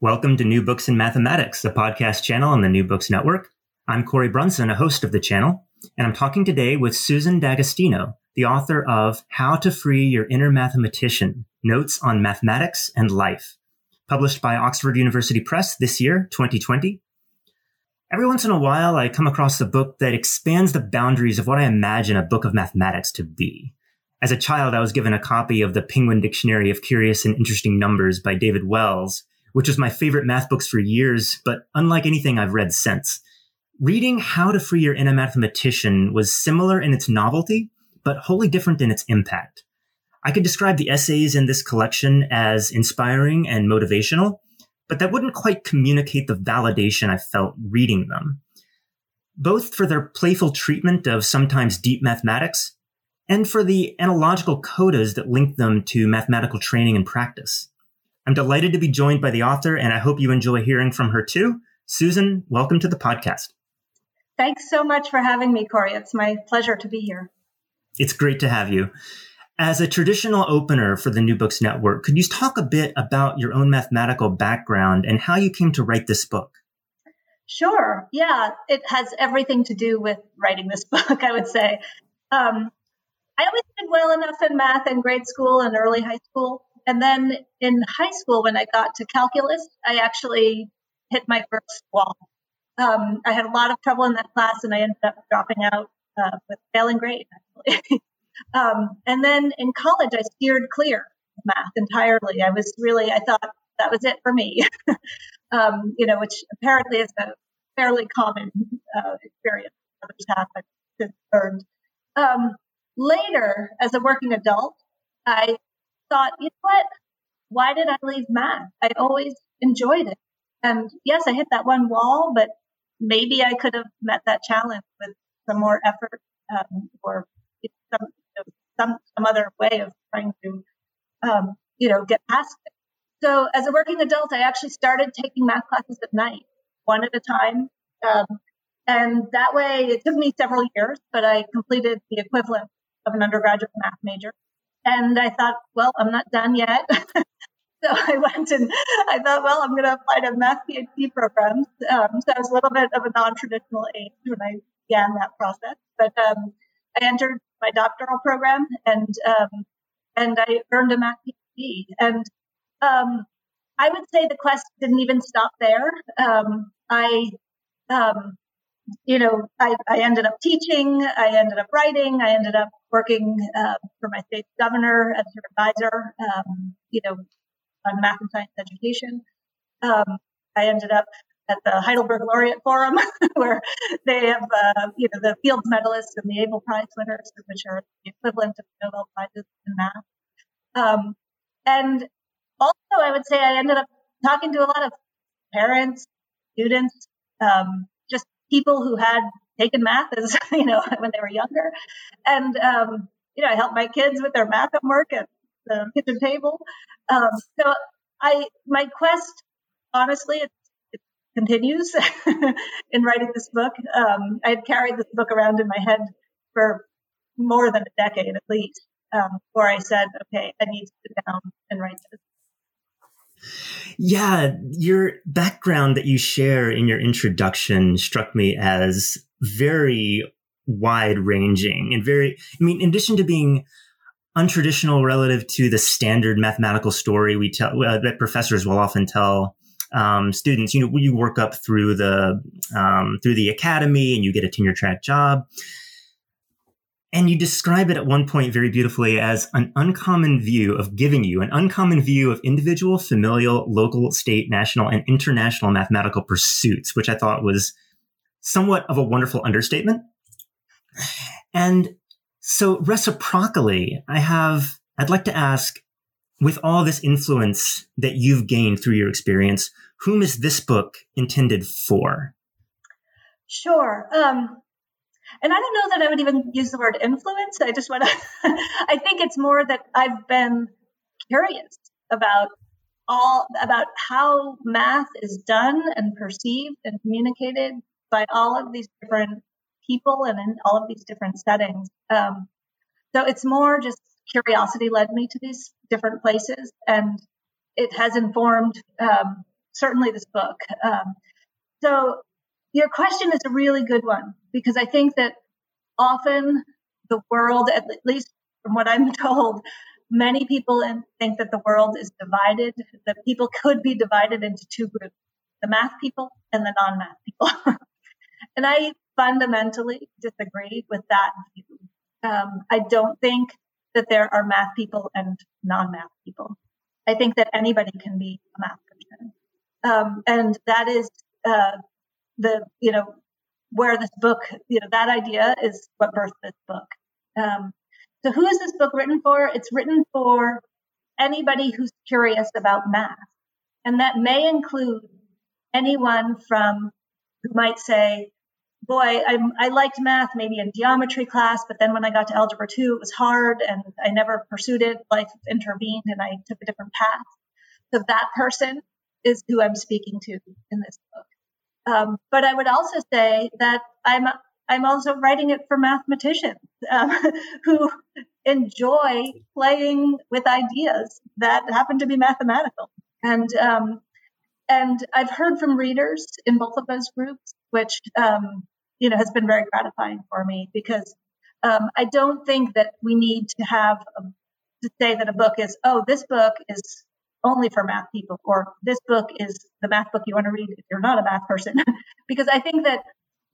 Welcome to New Books in Mathematics, the podcast channel on the New Books Network. I'm Corey Brunson, a host of the channel, and I'm talking today with Susan D'Agostino, the author of How to Free Your Inner Mathematician Notes on Mathematics and Life, published by Oxford University Press this year, 2020. Every once in a while, I come across a book that expands the boundaries of what I imagine a book of mathematics to be. As a child, I was given a copy of the Penguin Dictionary of Curious and Interesting Numbers by David Wells, which was my favorite math books for years, but unlike anything I've read since. Reading How to Free Your Inner Mathematician was similar in its novelty, but wholly different in its impact. I could describe the essays in this collection as inspiring and motivational, but that wouldn't quite communicate the validation I felt reading them. Both for their playful treatment of sometimes deep mathematics and for the analogical codas that link them to mathematical training and practice. I'm delighted to be joined by the author, and I hope you enjoy hearing from her too. Susan, welcome to the podcast. Thanks so much for having me, Corey. It's my pleasure to be here. It's great to have you. As a traditional opener for the New Books Network, could you talk a bit about your own mathematical background and how you came to write this book? Sure. Yeah, it has everything to do with writing this book, I would say. Um, I always did well enough in math in grade school and early high school and then in high school, when I got to calculus, I actually hit my first wall. Um, I had a lot of trouble in that class, and I ended up dropping out uh, with failing grade, actually. um, and then in college, I steered clear of math entirely. I was really, I thought that was it for me, um, you know, which apparently is a fairly common uh, experience others have, I've learned. Um, later, as a working adult, I thought, you know what? Why did I leave math? I always enjoyed it. And yes, I hit that one wall, but maybe I could have met that challenge with some more effort um, or some, some, some other way of trying to, um, you know, get past it. So as a working adult, I actually started taking math classes at night, one at a time. Um, and that way it took me several years, but I completed the equivalent of an undergraduate math major. And I thought, well, I'm not done yet. so I went and I thought, well, I'm going to apply to math PhD programs. Um, so I was a little bit of a non-traditional age when I began that process. But um, I entered my doctoral program and um, and I earned a math PhD. And um, I would say the quest didn't even stop there. Um, I um, you know, I, I ended up teaching, I ended up writing, I ended up working uh, for my state governor as her advisor, um, you know, on math and science education. Um, I ended up at the Heidelberg Laureate Forum, where they have, uh, you know, the Fields medalists and the Abel Prize winners, which are the equivalent of Nobel Prizes in math. Um, and also, I would say I ended up talking to a lot of parents, students, um, people who had taken math as you know when they were younger, and um, you know I helped my kids with their math homework at the kitchen table. Um, so I my quest, honestly, it, it continues in writing this book. Um, I had carried this book around in my head for more than a decade at least, um, before I said, okay, I need to sit down and write this. Yeah, your background that you share in your introduction struck me as very wide ranging and very, I mean, in addition to being untraditional relative to the standard mathematical story we tell uh, that professors will often tell um, students, you know, you work up through the um, through the academy and you get a tenure track job. And you describe it at one point very beautifully as an uncommon view of giving you an uncommon view of individual, familial, local, state, national, and international mathematical pursuits, which I thought was somewhat of a wonderful understatement. And so reciprocally, I have, I'd like to ask, with all this influence that you've gained through your experience, whom is this book intended for? Sure. Um, and I don't know that I would even use the word influence. I just want to, I think it's more that I've been curious about all, about how math is done and perceived and communicated by all of these different people and in all of these different settings. Um, so it's more just curiosity led me to these different places and it has informed um, certainly this book. Um, so your question is a really good one because I think that often the world, at least from what I'm told, many people think that the world is divided, that people could be divided into two groups the math people and the non math people. and I fundamentally disagree with that view. Um, I don't think that there are math people and non math people. I think that anybody can be a math person. Um, and that is uh, the you know where this book you know that idea is what birthed this book. Um, so who is this book written for? It's written for anybody who's curious about math. And that may include anyone from who might say boy I'm, i liked math maybe in geometry class but then when i got to algebra 2 it was hard and i never pursued it. Life intervened and i took a different path. So that person is who i'm speaking to in this book um, but I would also say that I'm I'm also writing it for mathematicians um, who enjoy playing with ideas that happen to be mathematical. And um, and I've heard from readers in both of those groups, which um, you know has been very gratifying for me because um, I don't think that we need to have a, to say that a book is oh this book is only for math people, or this book is the math book you want to read if you're not a math person. because I think that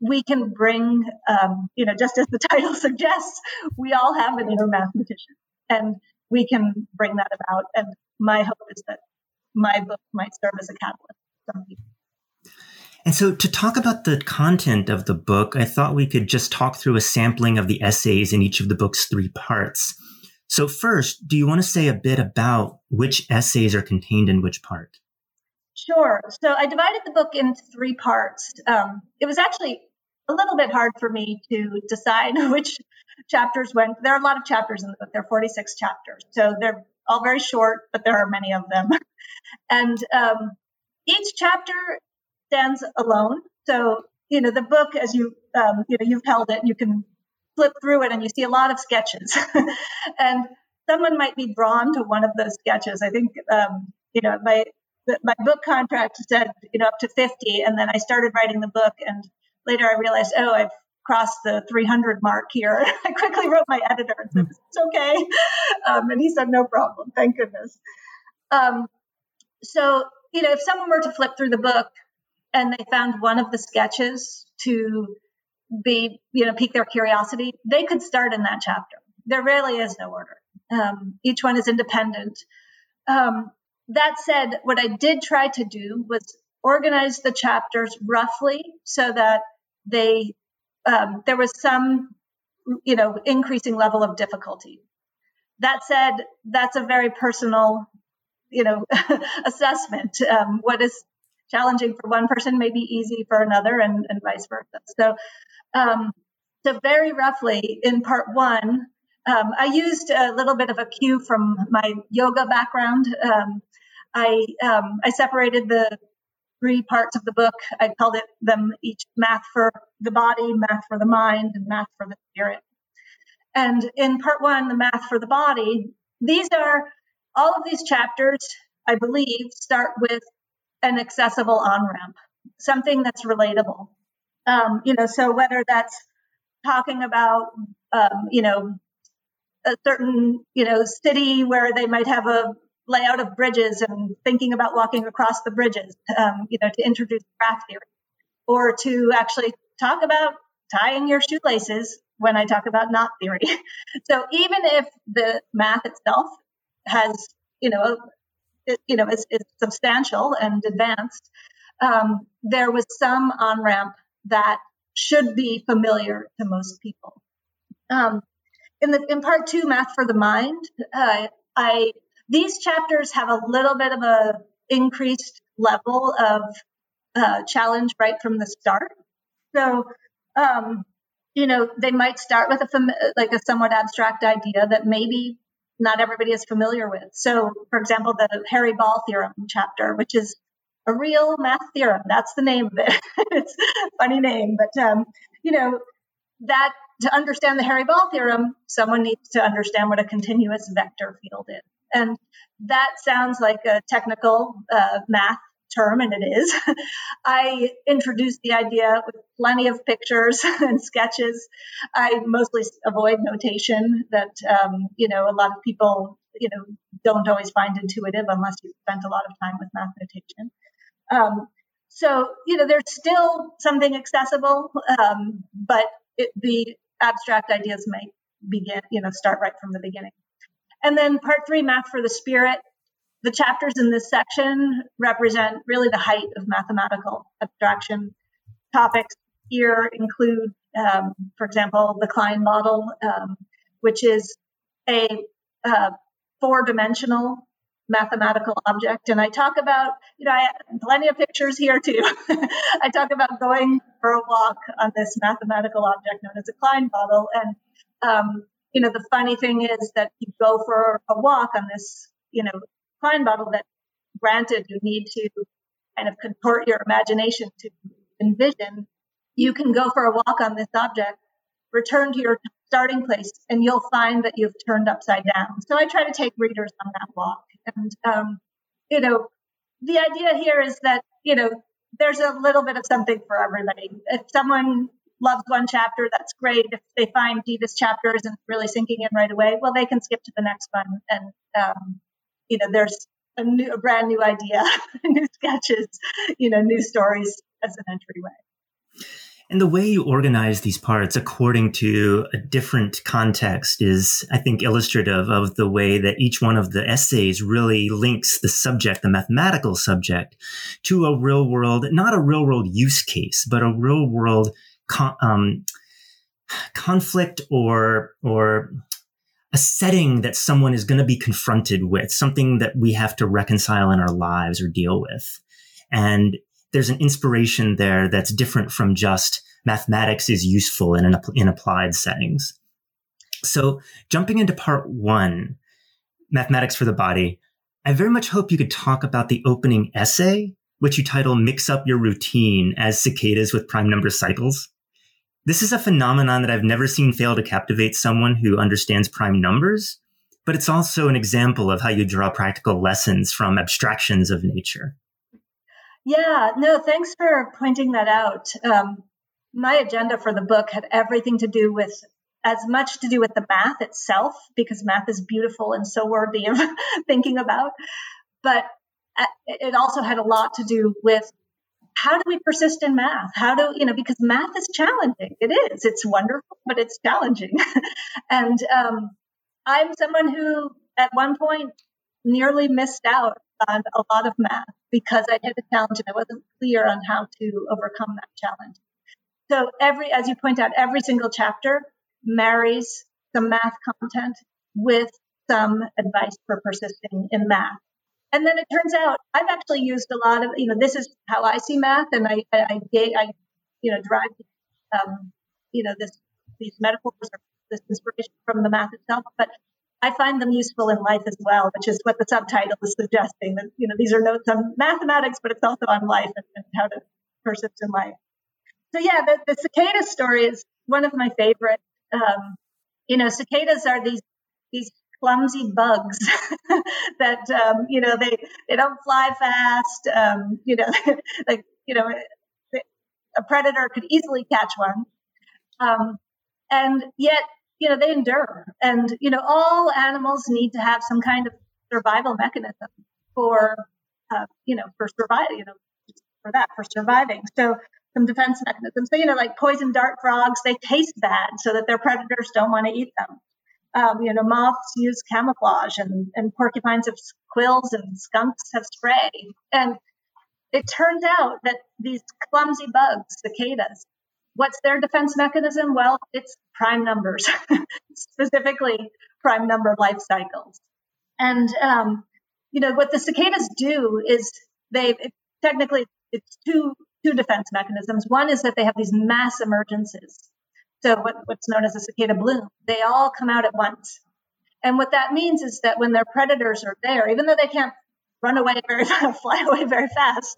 we can bring, um, you know, just as the title suggests, we all have an inner mathematician, and we can bring that about. And my hope is that my book might serve as a catalyst for some people. And so, to talk about the content of the book, I thought we could just talk through a sampling of the essays in each of the book's three parts. So, first, do you want to say a bit about which essays are contained in which part? Sure. So, I divided the book into three parts. Um, it was actually a little bit hard for me to decide which chapters went. There are a lot of chapters in the book, there are 46 chapters. So, they're all very short, but there are many of them. and um, each chapter stands alone. So, you know, the book, as you, um, you know, you've held it, you can flip through it and you see a lot of sketches. and someone might be drawn to one of those sketches. I think, um, you know, my my book contract said, you know, up to 50, and then I started writing the book, and later I realized, oh, I've crossed the 300 mark here. I quickly wrote my editor and said, it's okay. Um, and he said, no problem. Thank goodness. Um, so, you know, if someone were to flip through the book and they found one of the sketches to be, you know, pique their curiosity, they could start in that chapter. There really is no order. Um, each one is independent. Um, that said, what I did try to do was organize the chapters roughly so that they um, there was some, you know, increasing level of difficulty. That said, that's a very personal, you know, assessment. Um, what is challenging for one person may be easy for another, and, and vice versa. So um, so very roughly in part one, um, I used a little bit of a cue from my yoga background. Um, I um, I separated the three parts of the book. I called it them each math for the body, math for the mind, and math for the spirit. And in part one, the math for the body, these are all of these chapters, I believe, start with an accessible on ramp, something that's relatable. Um, you know, so whether that's talking about, um, you know, a certain, you know, city where they might have a layout of bridges and thinking about walking across the bridges, um, you know, to introduce graph theory, or to actually talk about tying your shoelaces when I talk about knot theory. so even if the math itself has, you know, you know, is, is substantial and advanced, um, there was some on ramp that should be familiar to most people. Um, in the in part two, math for the mind, uh, I these chapters have a little bit of a increased level of uh, challenge right from the start. So, um, you know, they might start with a fam- like a somewhat abstract idea that maybe not everybody is familiar with. So, for example, the Hairy-Ball theorem chapter, which is a real math theorem. That's the name of it. it's a funny name, but um, you know that to understand the Hairy-Ball theorem, someone needs to understand what a continuous vector field is, and that sounds like a technical uh, math term, and it is. I introduced the idea with plenty of pictures and sketches. I mostly avoid notation that um, you know a lot of people you know don't always find intuitive unless you've spent a lot of time with math notation. Um, so you know there's still something accessible, um, but it, the abstract ideas might begin you know start right from the beginning. And then part three, math for the spirit. The chapters in this section represent really the height of mathematical abstraction. Topics here include, um, for example, the Klein bottle, um, which is a uh, four dimensional mathematical object. And I talk about, you know, I have plenty of pictures here too. I talk about going for a walk on this mathematical object known as a Klein bottle. And, um, you know, the funny thing is that you go for a walk on this, you know, Klein bottle that granted you need to kind of contort your imagination to envision, you can go for a walk on this object, return to your starting place, and you'll find that you've turned upside down. So I try to take readers on that walk. And, um, you know, the idea here is that, you know, there's a little bit of something for everybody. If someone loves one chapter, that's great. If they find Diva's chapter isn't really sinking in right away, well, they can skip to the next one and um, you know, there's a new, a brand new idea, new sketches, you know, new stories as an entryway. And the way you organize these parts according to a different context is, I think, illustrative of the way that each one of the essays really links the subject, the mathematical subject, to a real world, not a real world use case, but a real world con- um, conflict or or a setting that someone is going to be confronted with, something that we have to reconcile in our lives or deal with. And there's an inspiration there that's different from just mathematics is useful in, an, in applied settings. So jumping into part one, mathematics for the body, I very much hope you could talk about the opening essay, which you title Mix Up Your Routine as Cicadas with Prime Number Cycles. This is a phenomenon that I've never seen fail to captivate someone who understands prime numbers, but it's also an example of how you draw practical lessons from abstractions of nature. Yeah, no, thanks for pointing that out. Um, my agenda for the book had everything to do with as much to do with the math itself, because math is beautiful and so worthy of thinking about. But uh, it also had a lot to do with how do we persist in math? How do, you know, because math is challenging. It is. It's wonderful, but it's challenging. and um, I'm someone who, at one point, nearly missed out on a lot of math because I had a challenge and I wasn't clear on how to overcome that challenge. So every, as you point out, every single chapter marries some math content with some advice for persisting in math. And then it turns out I've actually used a lot of, you know, this is how I see math, and I, I, I, you know, derive, um, you know, this these metaphors or this inspiration from the math itself, but I find them useful in life as well, which is what the subtitle is suggesting. That you know, these are notes on mathematics, but it's also on life and, and how to persist in life. So yeah, the, the cicada story is one of my favorite. Um, you know, cicadas are these these clumsy bugs that um, you know they they don't fly fast. Um, you know, like you know, a predator could easily catch one, um, and yet you know they endure. And you know, all animals need to have some kind of survival mechanism for uh, you know for surviving. You know, for that for surviving. So some defense mechanisms. So, you know, like poison dart frogs, they taste bad so that their predators don't want to eat them. Um, you know, moths use camouflage and, and porcupines have quills and skunks have spray. And it turns out that these clumsy bugs, cicadas, what's their defense mechanism? Well, it's prime numbers, specifically prime number life cycles. And um, you know what the cicadas do is they technically it's two two defense mechanisms. One is that they have these mass emergences. So what, what's known as a cicada bloom, they all come out at once. And what that means is that when their predators are there, even though they can't run away very fly away very fast,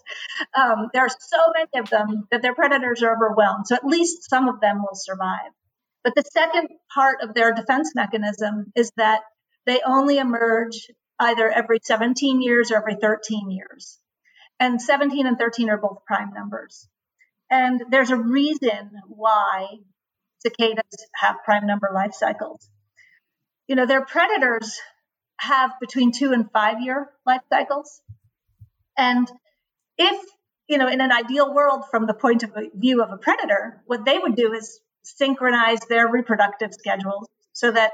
um, there are so many of them that their predators are overwhelmed. So at least some of them will survive. But the second part of their defense mechanism is that they only emerge either every 17 years or every 13 years. And 17 and 13 are both prime numbers. And there's a reason why cicadas have prime number life cycles. You know, their predators have between two and five year life cycles. And if, you know, in an ideal world from the point of view of a predator, what they would do is synchronize their reproductive schedules so that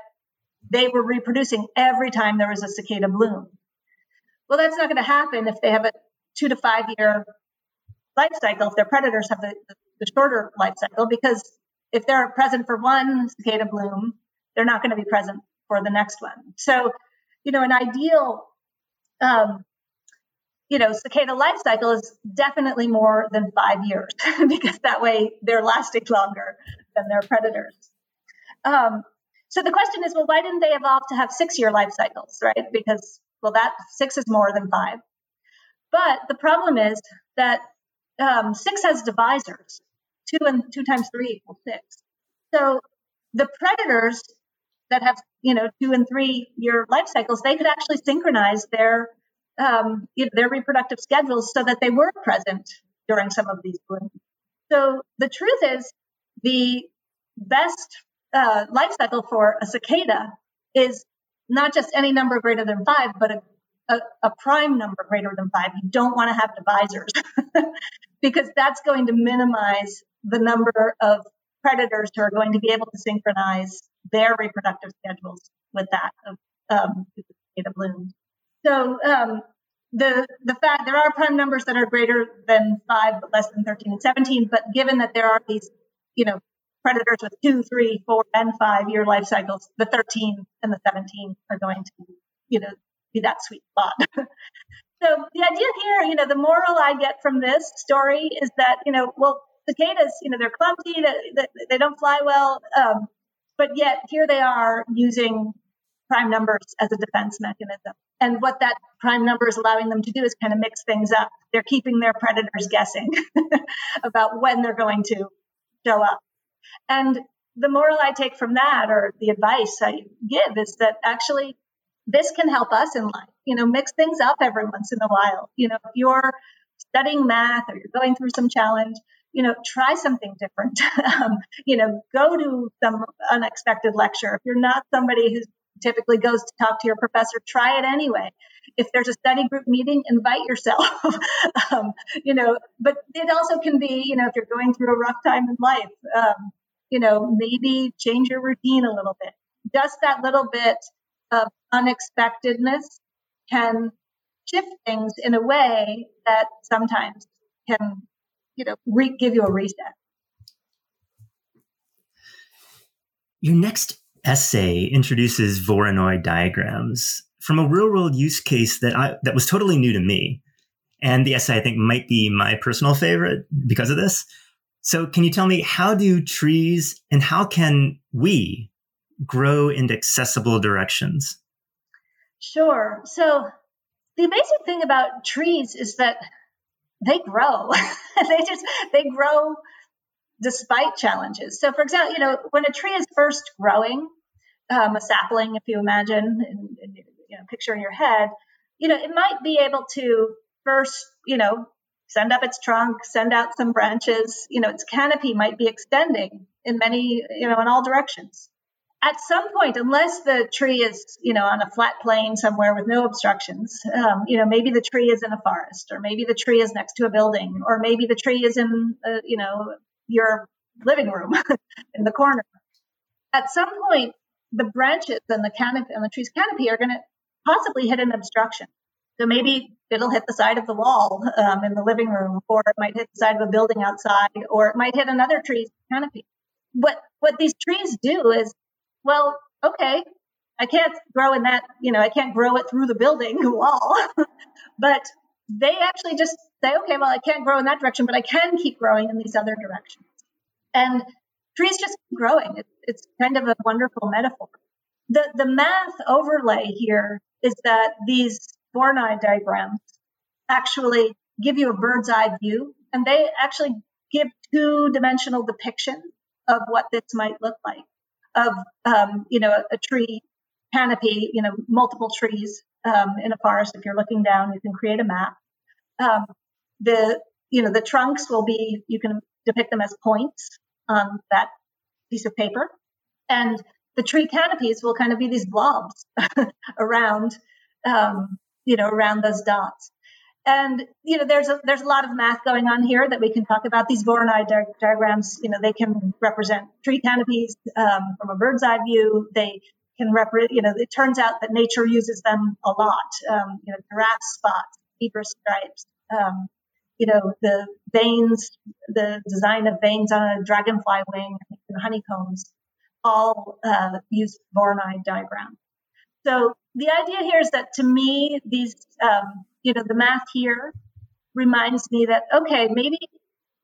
they were reproducing every time there was a cicada bloom. Well, that's not going to happen if they have a two to five year life cycle, if their predators have the, the shorter life cycle, because if they're present for one cicada bloom, they're not going to be present for the next one. So, you know, an ideal, um, you know, cicada life cycle is definitely more than five years because that way they're lasting longer than their predators. Um, so the question is, well, why didn't they evolve to have six year life cycles, right? Because, well, that six is more than five. But the problem is that um, six has divisors. Two and two times three equals six. So the predators that have, you know, two and three year life cycles, they could actually synchronize their um, you know, their reproductive schedules so that they were present during some of these blooms. So the truth is, the best uh, life cycle for a cicada is not just any number greater than five, but a, a, a prime number greater than five. You don't want to have divisors because that's going to minimize the number of predators who are going to be able to synchronize their reproductive schedules with that of um, cicada blooms. So um, the the fact there are prime numbers that are greater than five but less than 13 and 17 but given that there are these you know predators with two, three, four, and five year life cycles, the 13 and the 17 are going to, you know, be that sweet spot. so the idea here, you know, the moral I get from this story is that, you know, well, cicadas, you know, they're clumsy, they, they don't fly well, um, but yet here they are using prime numbers as a defense mechanism. And what that prime number is allowing them to do is kind of mix things up. They're keeping their predators guessing about when they're going to show up. And the moral I take from that, or the advice I give, is that actually this can help us in life. You know, mix things up every once in a while. You know, if you're studying math or you're going through some challenge, you know, try something different. um, you know, go to some unexpected lecture. If you're not somebody who typically goes to talk to your professor, try it anyway. If there's a study group meeting, invite yourself. um, you know, but it also can be, you know, if you're going through a rough time in life, um, you know, maybe change your routine a little bit. Just that little bit of unexpectedness can shift things in a way that sometimes can, you know, re- give you a reset. Your next essay introduces Voronoi diagrams from a real world use case that I, that was totally new to me. And the essay I think might be my personal favorite because of this. So can you tell me how do trees and how can we grow in accessible directions? Sure. So the amazing thing about trees is that they grow. they just they grow despite challenges. So for example, you know, when a tree is first growing, um, a sapling, if you imagine, and, and, you know, picture in your head, you know, it might be able to first, you know, send up its trunk, send out some branches. You know, its canopy might be extending in many, you know, in all directions. At some point, unless the tree is, you know, on a flat plain somewhere with no obstructions, um, you know, maybe the tree is in a forest, or maybe the tree is next to a building, or maybe the tree is in, uh, you know, your living room in the corner. At some point, the branches and the canopy and the tree's canopy are going to possibly hit an obstruction. So maybe it'll hit the side of the wall um, in the living room, or it might hit the side of a building outside, or it might hit another tree's canopy. What what these trees do is, well, okay, I can't grow in that, you know, I can't grow it through the building wall. but they actually just say, okay, well, I can't grow in that direction, but I can keep growing in these other directions. And trees just keep growing. It's, it's kind of a wonderful metaphor. The, the math overlay here is that these Voronoi diagrams actually give you a bird's eye view, and they actually give two dimensional depiction of what this might look like of um, you know a, a, tree canopy you know multiple trees um, in a forest if you're looking down you can create a map. Um, the you know the trunks will be you can depict them as points on that piece of paper. And the tree canopies will kind of be these blobs around um, you know around those dots and you know there's a there's a lot of math going on here that we can talk about. These voronoi di- diagrams you know they can represent tree canopies um, from a bird's eye view. They can represent you know it turns out that nature uses them a lot um, you know giraffe spots zebra stripes um, you know the veins the design of veins on a dragonfly wing and honeycombs all uh, use voronoi diagrams so the idea here is that to me these um, you know, the math here reminds me that, okay, maybe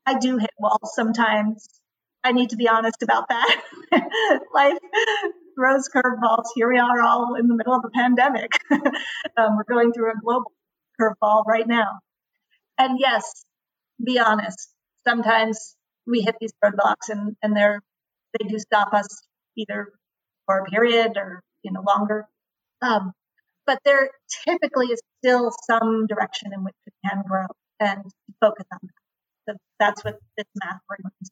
I do hit walls sometimes. I need to be honest about that. Life throws curveballs. Here we are all in the middle of a pandemic. um, we're going through a global curveball right now. And yes, be honest. Sometimes we hit these roadblocks and, and they're, they do stop us either for a period or, you know, longer. Um, but there typically is still some direction in which it can grow and focus on that. So that's what this math reminds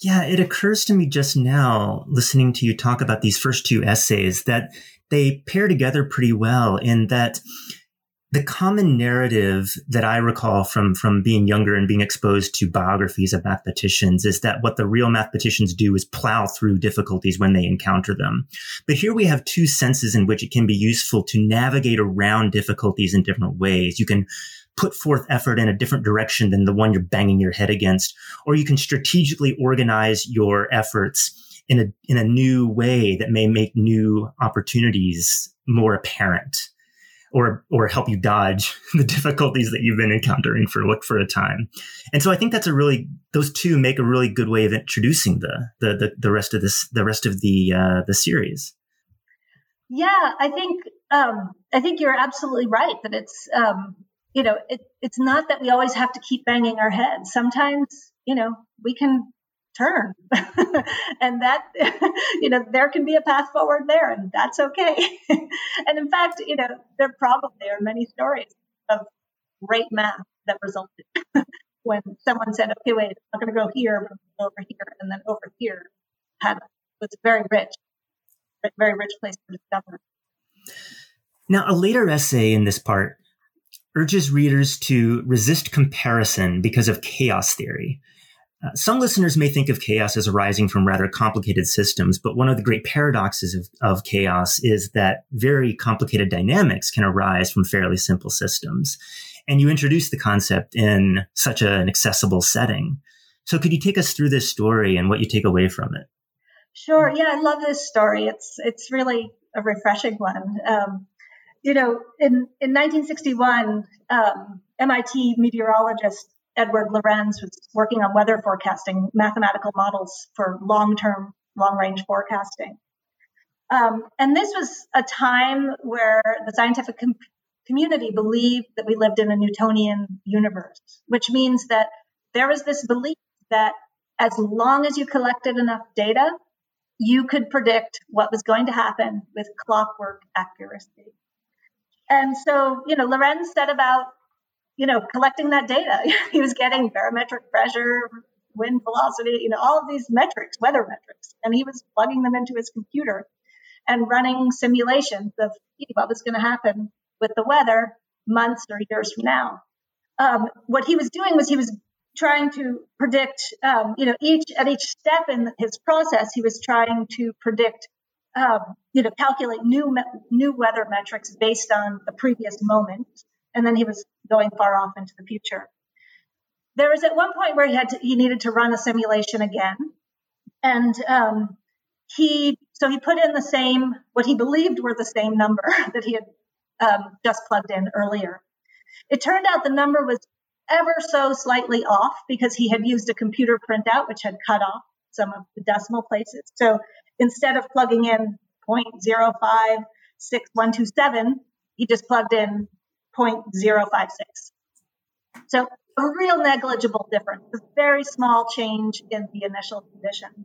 yeah, it occurs to me just now, listening to you talk about these first two essays, that they pair together pretty well in that the common narrative that I recall from, from being younger and being exposed to biographies of mathematicians is that what the real mathematicians do is plow through difficulties when they encounter them. But here we have two senses in which it can be useful to navigate around difficulties in different ways. You can put forth effort in a different direction than the one you're banging your head against, or you can strategically organize your efforts in a, in a new way that may make new opportunities more apparent or or help you dodge the difficulties that you've been encountering for look for a time. And so I think that's a really those two make a really good way of introducing the the the, the rest of this the rest of the uh, the series. Yeah, I think um, I think you're absolutely right that it's um, you know it, it's not that we always have to keep banging our heads. Sometimes you know we can turn. And that you know there can be a path forward there and that's okay. And in fact you know there probably are many stories of great math that resulted when someone said okay wait i'm going to go here but I'm over here and then over here had was very rich very rich place to discover. Now a later essay in this part urges readers to resist comparison because of chaos theory uh, some listeners may think of chaos as arising from rather complicated systems, but one of the great paradoxes of, of chaos is that very complicated dynamics can arise from fairly simple systems. And you introduce the concept in such a, an accessible setting. So could you take us through this story and what you take away from it? Sure. Yeah, I love this story. It's it's really a refreshing one. Um, you know, in in 1961, um, MIT meteorologist Edward Lorenz was working on weather forecasting, mathematical models for long term, long range forecasting. Um, and this was a time where the scientific com- community believed that we lived in a Newtonian universe, which means that there was this belief that as long as you collected enough data, you could predict what was going to happen with clockwork accuracy. And so, you know, Lorenz set about you know, collecting that data. he was getting barometric pressure, wind velocity, you know, all of these metrics, weather metrics, and he was plugging them into his computer and running simulations of what was going to happen with the weather months or years from now. Um, what he was doing was he was trying to predict, um, you know, each at each step in his process, he was trying to predict, um, you know, calculate new new weather metrics based on the previous moment and then he was going far off into the future. There was at one point where he had to, he needed to run a simulation again, and um, he so he put in the same what he believed were the same number that he had um, just plugged in earlier. It turned out the number was ever so slightly off because he had used a computer printout which had cut off some of the decimal places. So instead of plugging in 0.056127, he just plugged in 0.056. So a real negligible difference, a very small change in the initial condition.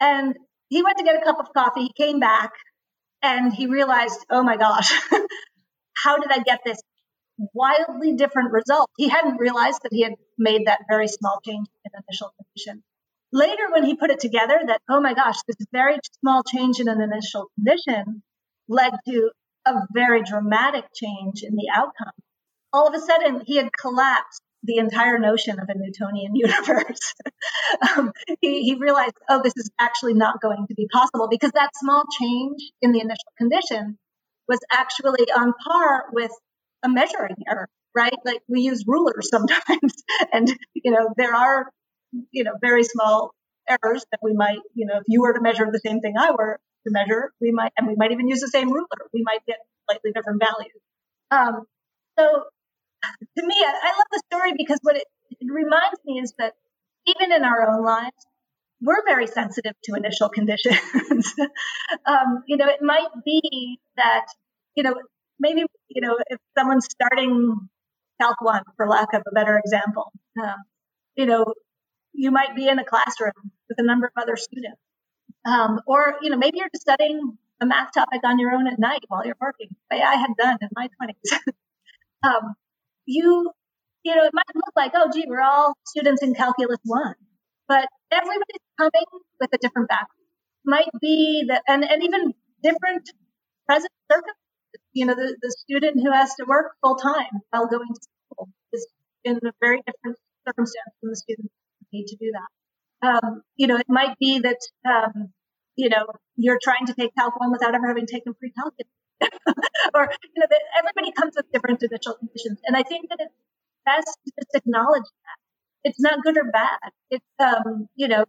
And he went to get a cup of coffee, he came back, and he realized, oh my gosh, how did I get this wildly different result? He hadn't realized that he had made that very small change in initial condition. Later, when he put it together, that, oh my gosh, this very small change in an initial condition led to a very dramatic change in the outcome. All of a sudden, he had collapsed the entire notion of a Newtonian universe. um, he, he, realized, oh, this is actually not going to be possible because that small change in the initial condition was actually on par with a measuring error, right? Like we use rulers sometimes, and you know there are you know very small errors that we might, you know, if you were to measure the same thing I were to measure, we might, and we might even use the same ruler, we might get slightly different values. Um, so to me, I, I love the story because what it, it reminds me is that even in our own lives, we're very sensitive to initial conditions. um, you know, it might be that, you know, maybe, you know, if someone's starting Calc 1, for lack of a better example, um, you know, you might be in a classroom with a number of other students. Um, or, you know, maybe you're just studying a math topic on your own at night while you're working, like I had done in my 20s. um, you, you know, it might look like, oh, gee, we're all students in Calculus 1, but everybody's coming with a different background. Might be that, and, and even different present circumstances. You know, the, the student who has to work full time while going to school is in a very different circumstance than the student who need to do that. Um, you know, it might be that, um, you know, you're trying to take Calc 1 without ever having taken pre-calculus. or you know, everybody comes with different initial conditions, and I think that it's best to just acknowledge that it's not good or bad. It's um, you know,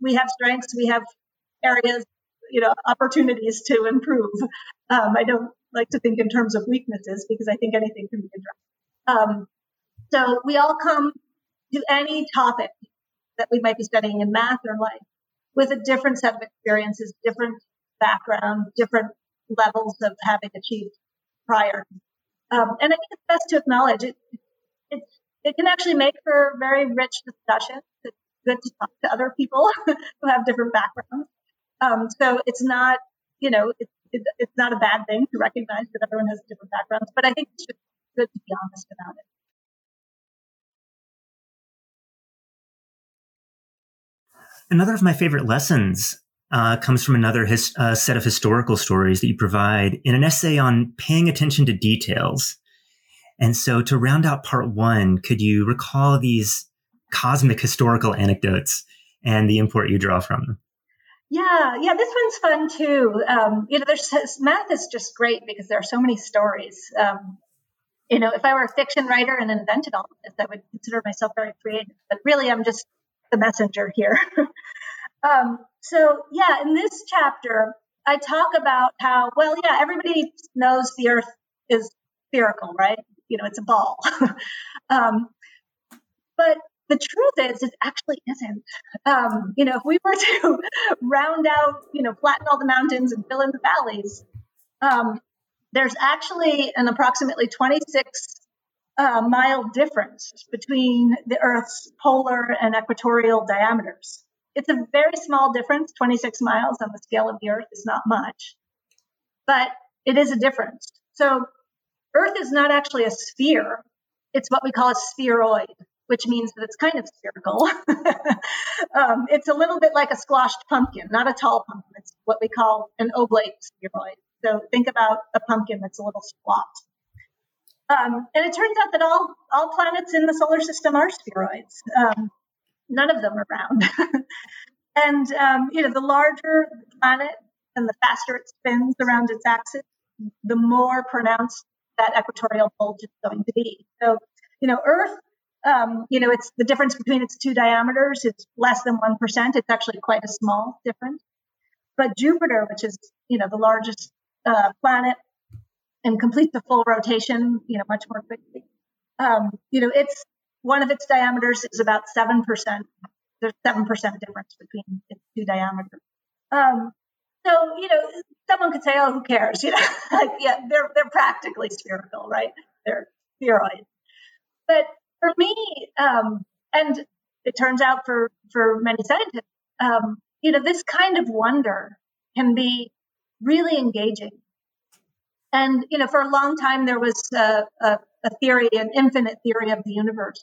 we have strengths, we have areas, you know, opportunities to improve. Um, I don't like to think in terms of weaknesses because I think anything can be addressed. Um, so we all come to any topic that we might be studying in math or life with a different set of experiences, different background, different levels of having achieved prior. Um, and I think it's best to acknowledge it. It, it can actually make for very rich discussion. It's good to talk to other people who have different backgrounds. Um, so it's not, you know, it, it, it's not a bad thing to recognize that everyone has different backgrounds, but I think it's just good to be honest about it. Another of my favorite lessons uh, comes from another his, uh, set of historical stories that you provide in an essay on paying attention to details. And so, to round out part one, could you recall these cosmic historical anecdotes and the import you draw from them? Yeah, yeah, this one's fun too. Um, you know, there's math is just great because there are so many stories. Um, you know, if I were a fiction writer and invented all of this, I would consider myself very creative. But really, I'm just the messenger here. Um, so yeah, in this chapter, I talk about how, well, yeah, everybody knows the earth is spherical, right? You know, it's a ball. um, but the truth is, it actually isn't. Um, you know, if we were to round out, you know, flatten all the mountains and fill in the valleys, um, there's actually an approximately 26 uh, mile difference between the Earth's polar and equatorial diameters. It's a very small difference. 26 miles on the scale of the Earth is not much, but it is a difference. So Earth is not actually a sphere. It's what we call a spheroid, which means that it's kind of spherical. um, it's a little bit like a squashed pumpkin, not a tall pumpkin. It's what we call an oblate spheroid. So think about a pumpkin that's a little squat. Um, and it turns out that all, all planets in the solar system are spheroids. Um, none of them are round. and um, you know, the larger the planet and the faster it spins around its axis, the more pronounced that equatorial bulge is going to be. So, you know, Earth, um, you know, it's the difference between its two diameters. is less than one percent. It's actually quite a small difference. But Jupiter, which is, you know, the largest uh, planet and completes the full rotation, you know, much more quickly. Um, you know, it's one of its diameters is about 7%. There's 7% difference between its two diameters. Um, so, you know, someone could say, oh, who cares? You know, like, yeah, they're, they're practically spherical, right? They're spheroids. But for me, um, and it turns out for, for many scientists, um, you know, this kind of wonder can be really engaging. And, you know, for a long time, there was a, a, a theory, an infinite theory of the universe.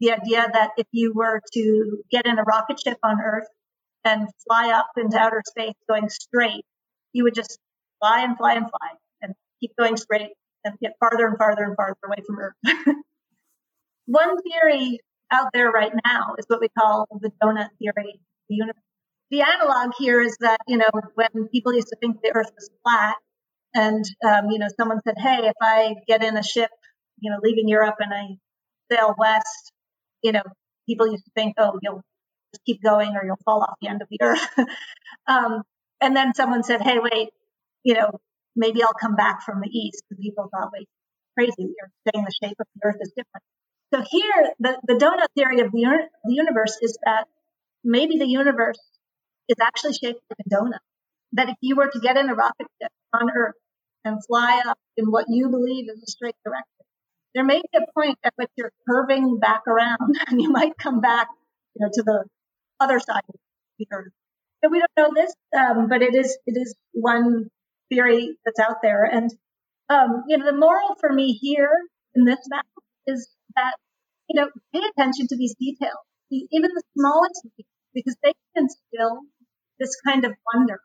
The idea that if you were to get in a rocket ship on Earth and fly up into outer space going straight, you would just fly and fly and fly and keep going straight and get farther and farther and farther away from Earth. One theory out there right now is what we call the donut theory the. The analog here is that, you know, when people used to think the earth was flat and, um, you know, someone said, hey, if I get in a ship, you know, leaving Europe and I sail west, you know, people used to think, oh, you'll just keep going or you'll fall off the end of the earth. um, and then someone said, hey, wait, you know, maybe I'll come back from the east. And people thought, wait, crazy, you're saying the shape of the earth is different. So here, the, the donut theory of the, the universe is that maybe the universe is actually shaped like a donut. That if you were to get in a rocket ship on Earth and fly up in what you believe is a straight direction, there may be a point at which you're curving back around and you might come back you know, to the other side of the Earth. So we don't know this, um, but it is it is one theory that's out there. And um, you know, the moral for me here in this map is that, you know, pay attention to these details, even the smallest because they can instill this kind of wonder.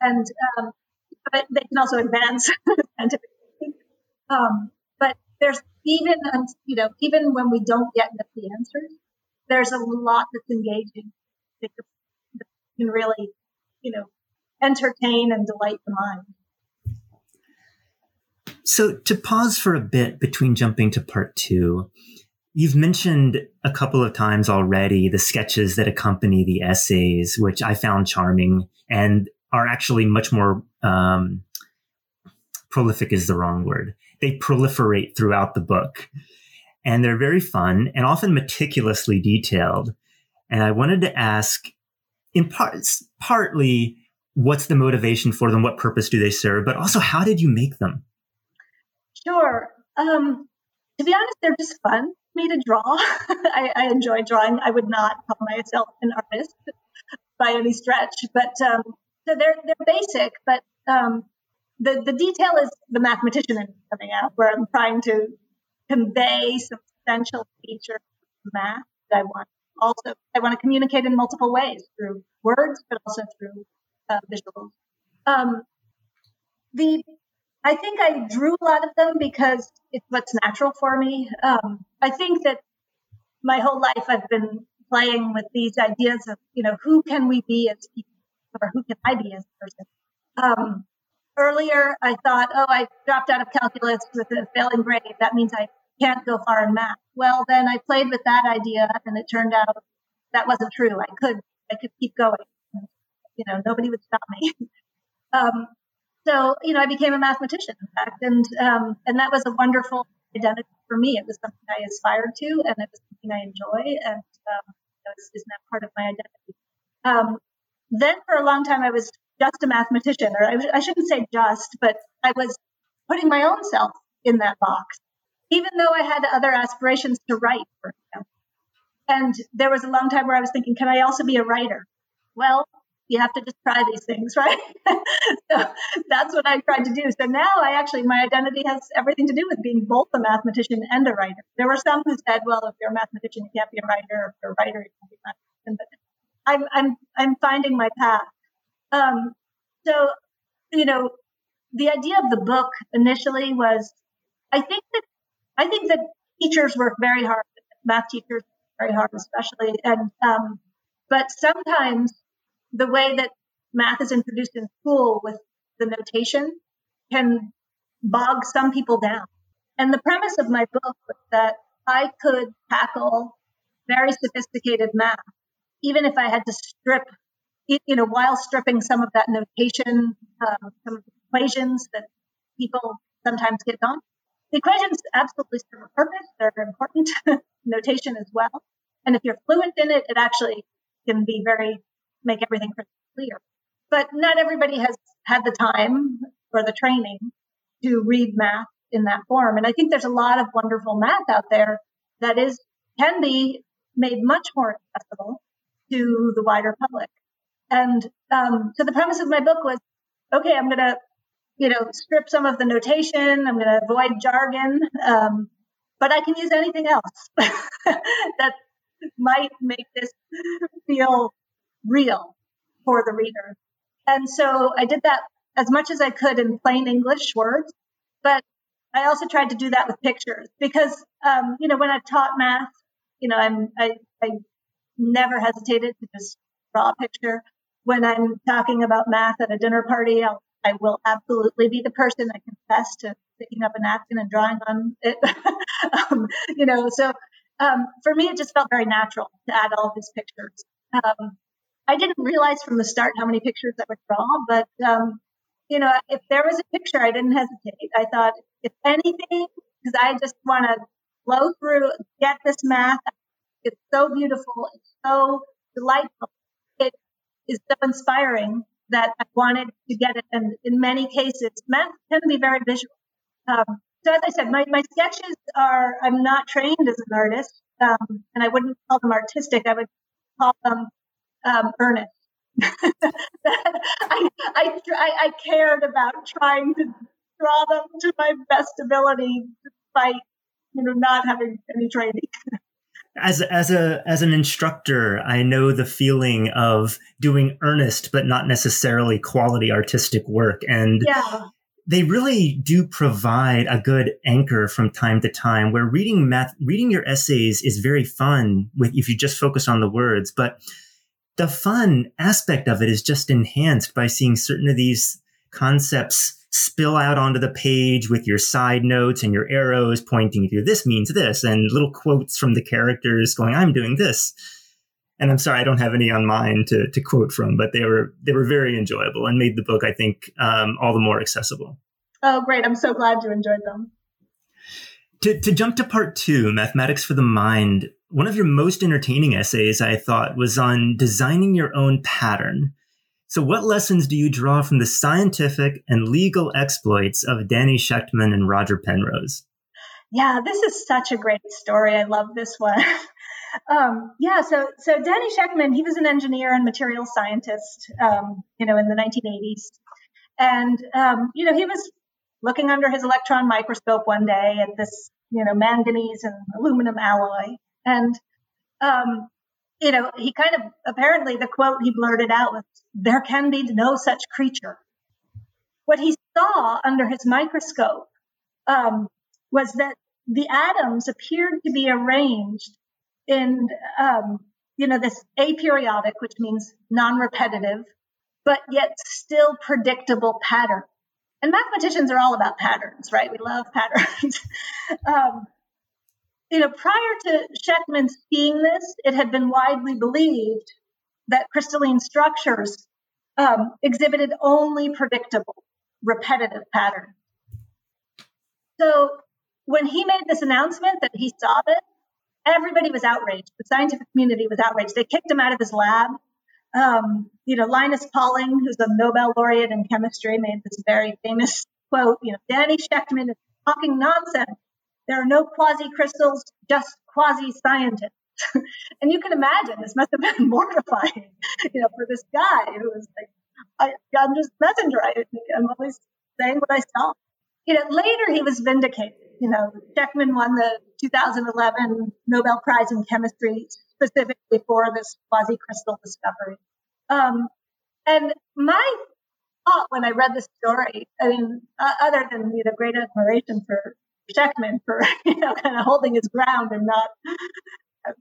And um, but they can also advance scientifically. Um, but there's even, you know, even when we don't yet get the answers, there's a lot that's engaging that can really, you know, entertain and delight the mind. So, to pause for a bit between jumping to part two, you've mentioned a couple of times already the sketches that accompany the essays, which I found charming and are actually much more um, prolific, is the wrong word. They proliferate throughout the book. And they're very fun and often meticulously detailed. And I wanted to ask, in parts, partly, what's the motivation for them? What purpose do they serve? But also, how did you make them? Sure. Um, to be honest, they're just fun for me to draw. I, I, enjoy drawing. I would not call myself an artist by any stretch, but um, so they're they're basic. But um, the the detail is the mathematician in coming out, where I'm trying to convey some essential features of math that I want. Also, I want to communicate in multiple ways through words, but also through uh, visuals. Um, the I think I drew a lot of them because it's what's natural for me. Um, I think that my whole life I've been playing with these ideas of, you know, who can we be as people or who can I be as a person? Um, earlier, I thought, oh, I dropped out of calculus with a failing grade. That means I can't go far in math. Well, then I played with that idea and it turned out that wasn't true. I could, I could keep going. You know, nobody would stop me. um, so, you know, I became a mathematician, in fact, and um, and that was a wonderful identity for me. It was something I aspired to, and it was something I enjoy, and um, is now part of my identity. Um, then, for a long time, I was just a mathematician, or I, I shouldn't say just, but I was putting my own self in that box, even though I had other aspirations to write, for example. And there was a long time where I was thinking, can I also be a writer? Well, you have to just try these things, right? so that's what I tried to do. So now I actually, my identity has everything to do with being both a mathematician and a writer. There were some who said, well, if you're a mathematician, you can't be a writer. If you're a writer, you can't be a mathematician. But I'm, I'm, I'm finding my path. Um, so, you know, the idea of the book initially was, I think that, I think that teachers work very hard, math teachers very hard, especially. And, um, but sometimes the way that math is introduced in school with the notation can bog some people down. And the premise of my book was that I could tackle very sophisticated math, even if I had to strip, you know, while stripping some of that notation, um, some of the equations that people sometimes get on. The equations absolutely serve a purpose. They're important. notation as well. And if you're fluent in it, it actually can be very, make everything pretty clear. But not everybody has had the time or the training to read math in that form. And I think there's a lot of wonderful math out there that is, can be made much more accessible to the wider public. And um, so the premise of my book was, okay, I'm going to, you know, strip some of the notation. I'm going to avoid jargon, um, but I can use anything else that might make this feel real for the reader. And so I did that as much as I could in plain English words, but I also tried to do that with pictures because, um, you know, when I taught math, you know, I'm, I, I never hesitated to just draw a picture when I'm talking about math at a dinner party, I'll, I will absolutely be the person that confess to picking up a napkin and drawing on it. um, you know, so um, for me, it just felt very natural to add all these pictures. Um, I didn't realize from the start how many pictures I would draw, but um, you know, if there was a picture, I didn't hesitate. I thought, if anything, because I just want to blow through, get this math. It's so beautiful. It's so delightful It is so inspiring that I wanted to get it. And in many cases, math can be very visual. Um, so as I said, my, my sketches are, I'm not trained as an artist, um, and I wouldn't call them artistic. I would call them um, earnest. I, I, I, cared about trying to draw them to my best ability despite, you know, not having any training. as as a as an instructor, I know the feeling of doing earnest but not necessarily quality artistic work, and yeah. they really do provide a good anchor from time to time. Where reading math, reading your essays is very fun with if you just focus on the words, but the fun aspect of it is just enhanced by seeing certain of these concepts spill out onto the page with your side notes and your arrows pointing to this means this and little quotes from the characters going, I'm doing this. And I'm sorry, I don't have any on mine to, to quote from, but they were they were very enjoyable and made the book, I think, um, all the more accessible. Oh, great! I'm so glad you enjoyed them. To, to jump to part two, mathematics for the mind. One of your most entertaining essays, I thought, was on designing your own pattern. So, what lessons do you draw from the scientific and legal exploits of Danny Shechtman and Roger Penrose? Yeah, this is such a great story. I love this one. um, yeah, so so Danny Shechtman, he was an engineer and material scientist, um, you know, in the 1980s, and um, you know he was looking under his electron microscope one day at this, you know, manganese and aluminum alloy, and um, you know, he kind of apparently the quote he blurted out was, There can be no such creature. What he saw under his microscope um, was that the atoms appeared to be arranged in, um, you know, this aperiodic, which means non repetitive, but yet still predictable pattern. And mathematicians are all about patterns, right? We love patterns. um, you know, prior to Shechtman seeing this, it had been widely believed that crystalline structures um, exhibited only predictable, repetitive patterns. So when he made this announcement that he saw this, everybody was outraged. The scientific community was outraged. They kicked him out of his lab. Um, you know, Linus Pauling, who's a Nobel laureate in chemistry, made this very famous quote, you know, Danny Shechtman is talking nonsense. There are no quasi crystals, just quasi scientists. and you can imagine this must have been mortifying, you know, for this guy who was like, I, am just messenger. I, I'm always saying what I saw. You know, later he was vindicated. You know, Shechtman won the 2011 Nobel Prize in Chemistry specifically for this quasi crystal discovery. Um, and my thought when I read the story, I mean, uh, other than you know great admiration for Shechtman for you know kind of holding his ground and not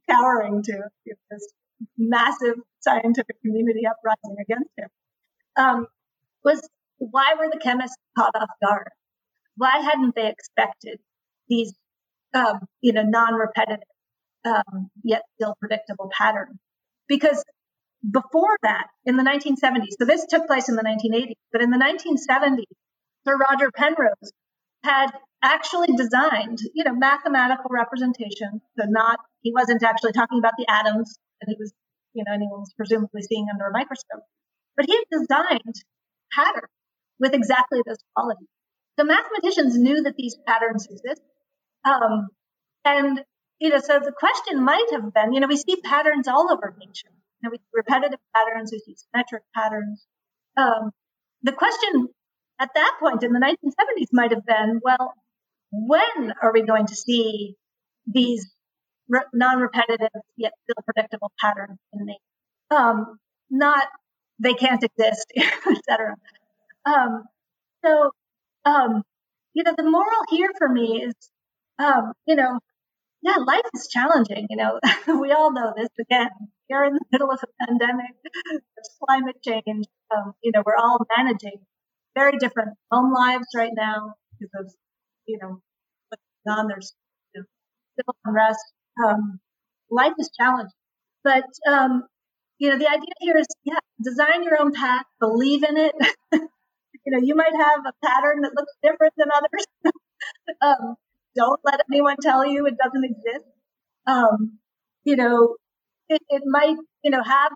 cowering to you know, this massive scientific community uprising against him um, was why were the chemists caught off guard? Why hadn't they expected these um, you know non-repetitive um, yet still predictable patterns? Because before that, in the 1970s, so this took place in the 1980s, but in the 1970s, Sir Roger Penrose had actually designed, you know, mathematical representation. So not, he wasn't actually talking about the atoms that he was, you know, anyone was presumably seeing under a microscope, but he designed patterns with exactly those qualities. The mathematicians knew that these patterns exist. Um, and, you know, so the question might have been, you know, we see patterns all over nature. You know, we see repetitive patterns, we see symmetric patterns. Um, the question at that point in the 1970s might have been, well, when are we going to see these re- non-repetitive yet still predictable patterns in nature? Um, not they can't exist, etc. Um, so, um, you know, the moral here for me is, um, you know, yeah, life is challenging. You know, we all know this. Again, we're in the middle of a pandemic. There's climate change. Um, you know, we're all managing very different home lives right now because of, you know, what's on. There's you know, civil unrest. Um, life is challenging, but um, you know, the idea here is, yeah, design your own path, believe in it. you know, you might have a pattern that looks different than others. um, don't let anyone tell you it doesn't exist. Um, you know, it, it might, you know, have,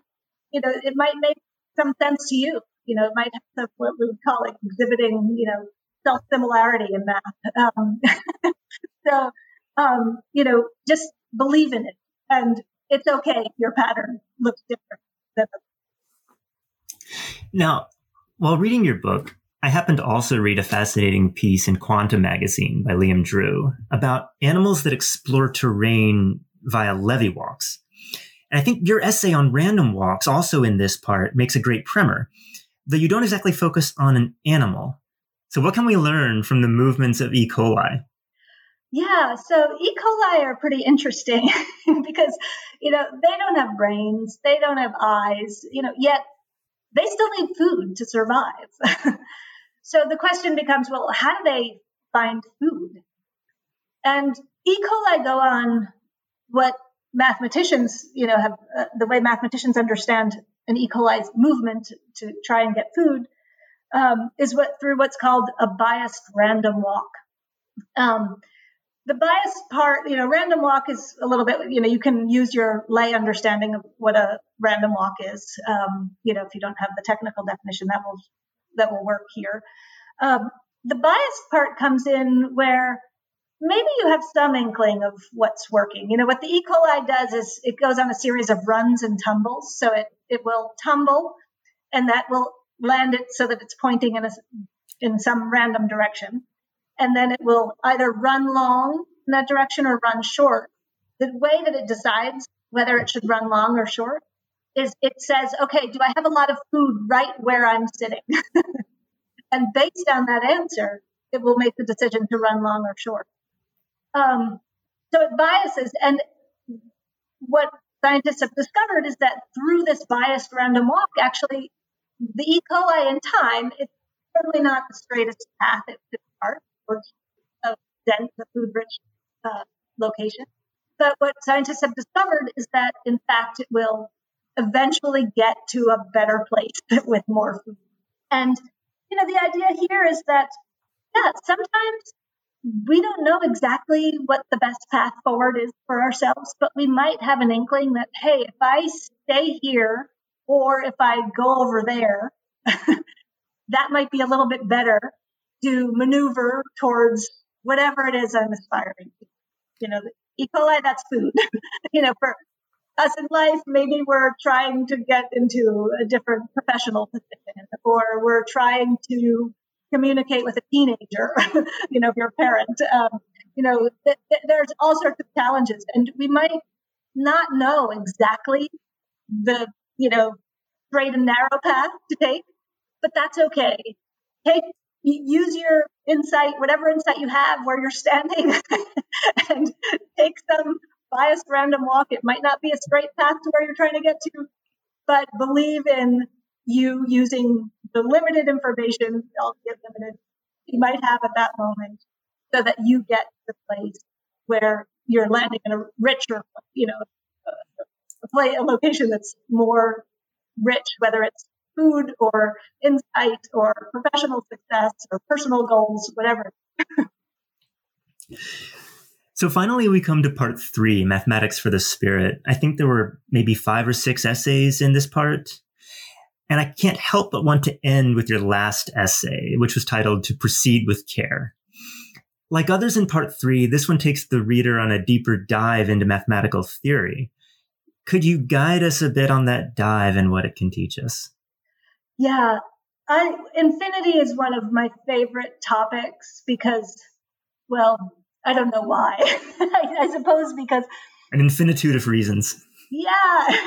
you know, it might make some sense to you. You know, it might have what we would call like exhibiting, you know, self similarity in math. Um, so, um, you know, just believe in it. And it's okay if your pattern looks different. Now, while reading your book, I happened to also read a fascinating piece in Quanta magazine by Liam Drew about animals that explore terrain via Lévy walks. And I think your essay on random walks, also in this part, makes a great primer, though you don't exactly focus on an animal. So, what can we learn from the movements of E. coli? Yeah, so E. coli are pretty interesting because, you know, they don't have brains, they don't have eyes, you know, yet they still need food to survive. so the question becomes, well, how do they find food? And E. coli go on what mathematicians, you know, have uh, the way mathematicians understand an E. coli's movement to try and get food um, is what through what's called a biased random walk. Um, the biased part, you know, random walk is a little bit, you know, you can use your lay understanding of what a random walk is. Um, you know, if you don't have the technical definition, that will that will work here. Um, the biased part comes in where maybe you have some inkling of what's working. You know, what the E. coli does is it goes on a series of runs and tumbles. So it it will tumble, and that will land it so that it's pointing in a in some random direction and then it will either run long in that direction or run short. The way that it decides whether it should run long or short is it says, okay, do I have a lot of food right where I'm sitting? and based on that answer, it will make the decision to run long or short. Um, so it biases. And what scientists have discovered is that through this biased random walk, actually, the E. coli in time, is certainly not the straightest path it could start towards a dense, a food-rich uh, location. But what scientists have discovered is that, in fact, it will eventually get to a better place with more food. And, you know, the idea here is that, yeah, sometimes we don't know exactly what the best path forward is for ourselves, but we might have an inkling that, hey, if I stay here or if I go over there, that might be a little bit better to maneuver towards whatever it is I'm aspiring to. You know, E. coli, that's food. you know, for us in life, maybe we're trying to get into a different professional position, or we're trying to communicate with a teenager. you know, if you're a parent, um, you know, th- th- there's all sorts of challenges, and we might not know exactly the, you know, straight and narrow path to take, but that's okay. Take use your insight, whatever insight you have where you're standing, and take some biased random walk. It might not be a straight path to where you're trying to get to, but believe in you using the limited information, albeit limited, you might have at that moment so that you get to the place where you're landing in a richer, you know, play, a location that's more rich, whether it's food or insight or professional success or personal goals, whatever. so finally, we come to part three mathematics for the spirit. I think there were maybe five or six essays in this part. And I can't help but want to end with your last essay, which was titled To Proceed with Care. Like others in part three, this one takes the reader on a deeper dive into mathematical theory. Could you guide us a bit on that dive and what it can teach us? Yeah, I, infinity is one of my favorite topics because, well, I don't know why. I, I, suppose because an infinitude of reasons. Yeah,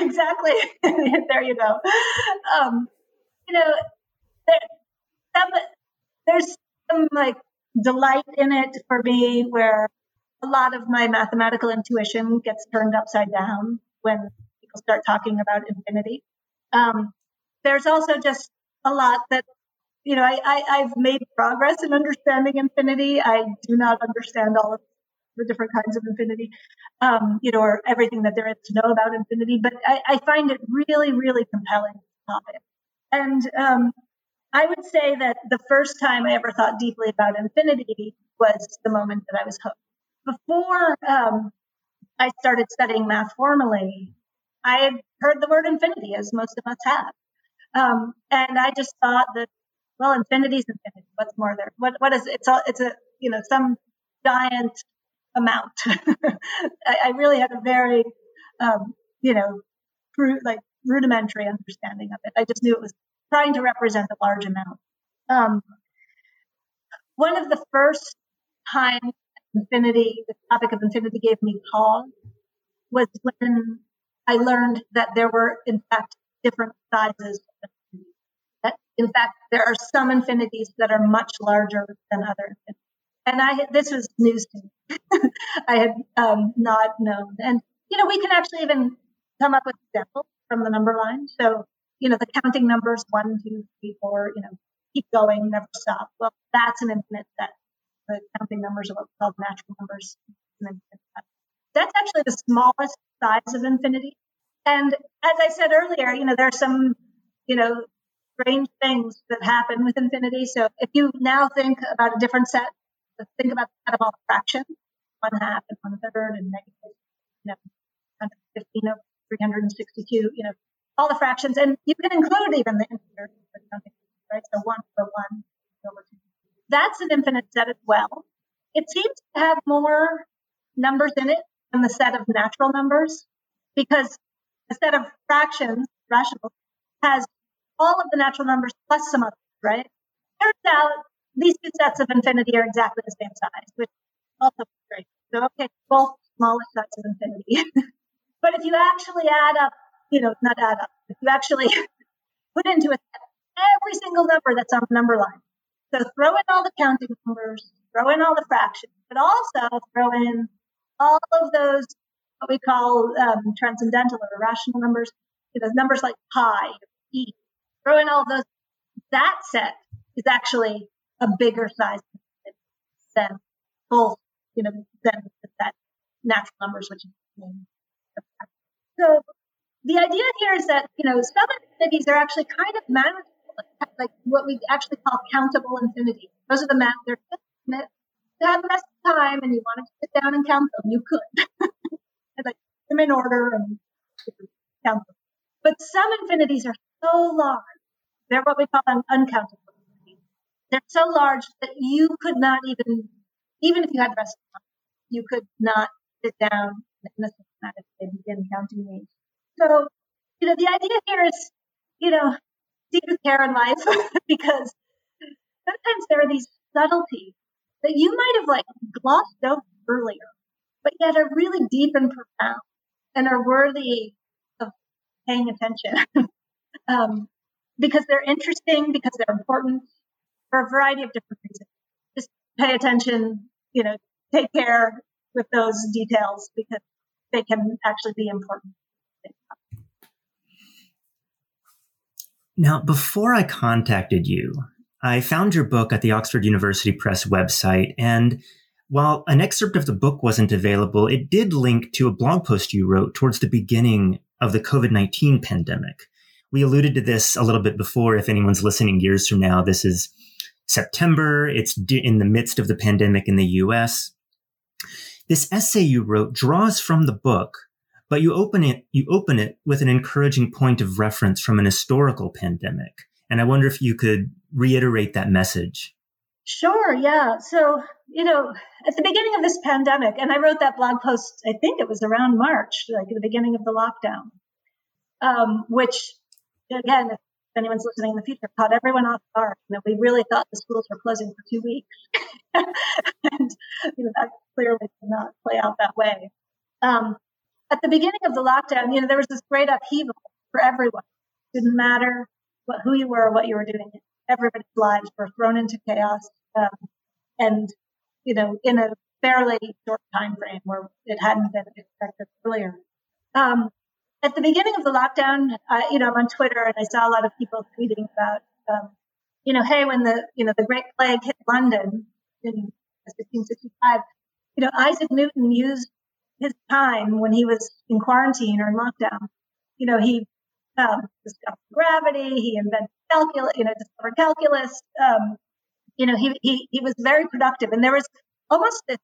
exactly. there you go. Um, you know, there, some, there's some like delight in it for me where a lot of my mathematical intuition gets turned upside down when people start talking about infinity. Um, there's also just a lot that, you know, I, I, have made progress in understanding infinity. I do not understand all of the different kinds of infinity, um, you know, or everything that there is to know about infinity, but I, I find it really, really compelling topic. And um, I would say that the first time I ever thought deeply about infinity was the moment that I was hooked. Before um, I started studying math formally, I had heard the word infinity, as most of us have. Um, and I just thought that, well, infinity is infinity. What's more there? What, what is, it's a, it's a, you know, some giant amount. I, I, really had a very, um, you know, like rudimentary understanding of it. I just knew it was trying to represent a large amount. Um, one of the first times infinity, the topic of infinity gave me pause was when I learned that there were, in fact, different sizes. That, in fact, there are some infinities that are much larger than other. And I, this was news to me. I had um, not known. And, you know, we can actually even come up with examples from the number line. So, you know, the counting numbers, one, two, three, four, you know, keep going, never stop. Well, that's an infinite set. The counting numbers are what we call natural numbers. That's actually the smallest size of infinity. And as I said earlier, you know, there are some, you know, strange things that happen with infinity. So if you now think about a different set, think about the all fractions, one half and one third and negative, you know, 115 over 362, you know, all the fractions. And you can include even the integers, right? So one over one over two. That's an infinite set as well. It seems to have more numbers in it than the set of natural numbers because a set of fractions, rational, has all of the natural numbers plus some others, right? Turns out these two sets of infinity are exactly the same size, which also great. So, okay, both smallest sets of infinity. but if you actually add up, you know, not add up, if you actually put into a set every single number that's on the number line. So throw in all the counting numbers, throw in all the fractions, but also throw in all of those what we call um, transcendental or irrational numbers, you know, numbers like pi, e. Throw in all those. That set is actually a bigger size than full, you know, than that natural numbers, which is so the idea here is that you know some infinities are actually kind of manageable, like what we actually call countable infinity. Those are the math. They're to have the rest of the time, and you wanted to sit down and count them, you could. like them in order and count them. But some infinities are so large, they're what we call an uncountable infinities. They're so large that you could not even, even if you had the rest of the time, you could not sit down and begin counting these. So, you know, the idea here is, you know, with care in life because sometimes there are these subtleties that you might have like glossed over earlier but yet are really deep and profound and are worthy of paying attention um, because they're interesting, because they're important for a variety of different reasons. Just pay attention, you know, take care with those details because they can actually be important. Now, before I contacted you, I found your book at the Oxford University Press website and while an excerpt of the book wasn't available, it did link to a blog post you wrote towards the beginning of the COVID 19 pandemic, we alluded to this a little bit before. If anyone's listening years from now, this is September. It's in the midst of the pandemic in the US. This essay you wrote draws from the book, but you open it, you open it with an encouraging point of reference from an historical pandemic. And I wonder if you could reiterate that message. Sure, yeah. So, you know, at the beginning of this pandemic, and I wrote that blog post, I think it was around March, like the beginning of the lockdown, um, which, again, if anyone's listening in the future, caught everyone off guard. You know, we really thought the schools were closing for two weeks. and, you know, that clearly did not play out that way. Um, at the beginning of the lockdown, you know, there was this great upheaval for everyone. It didn't matter what, who you were or what you were doing. Everybody's lives were thrown into chaos. Um, and, you know, in a fairly short time frame where it hadn't been expected earlier. Um, at the beginning of the lockdown, uh, you know, I'm on Twitter and I saw a lot of people tweeting about, um, you know, hey, when the, you know, the Great Plague hit London in 1665, you know, Isaac Newton used his time when he was in quarantine or in lockdown. You know, he um, discovered gravity, he invented calculus, you know, discovered calculus. Um, you know, he, he, he was very productive. And there was almost this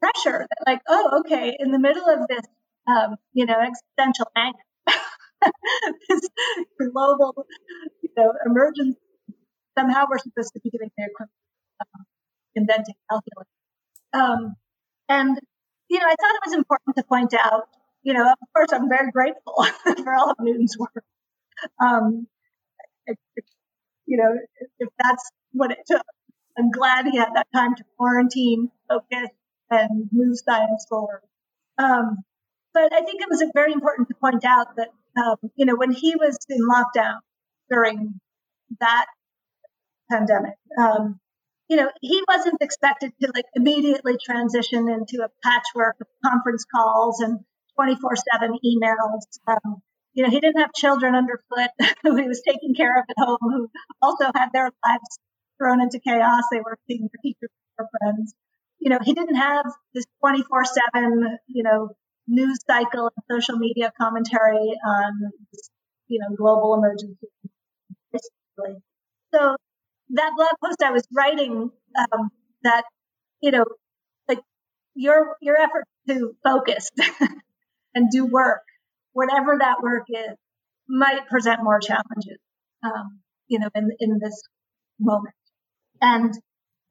pressure that like, oh, okay, in the middle of this um, you know, existential angst, this global, you know, emergency. Somehow we're supposed to be doing the equivalent of inventing calculus. Um, and, you know, I thought it was important to point out, you know, of course, I'm very grateful for all of Newton's work. Um, you know, if, if that's what it took, I'm glad he had that time to quarantine, focus, and move science forward. Um, but I think it was very important to point out that, um, you know, when he was in lockdown during that pandemic, um, you know, he wasn't expected to like immediately transition into a patchwork of conference calls and 24 7 emails. Um, you know, he didn't have children underfoot who he was taking care of at home who also had their lives thrown into chaos. They were seeing their teachers or friends. You know, he didn't have this 24 7, you know, news cycle and social media commentary on you know global emergency so that blog post i was writing um, that you know like your your effort to focus and do work whatever that work is might present more challenges um, you know in in this moment and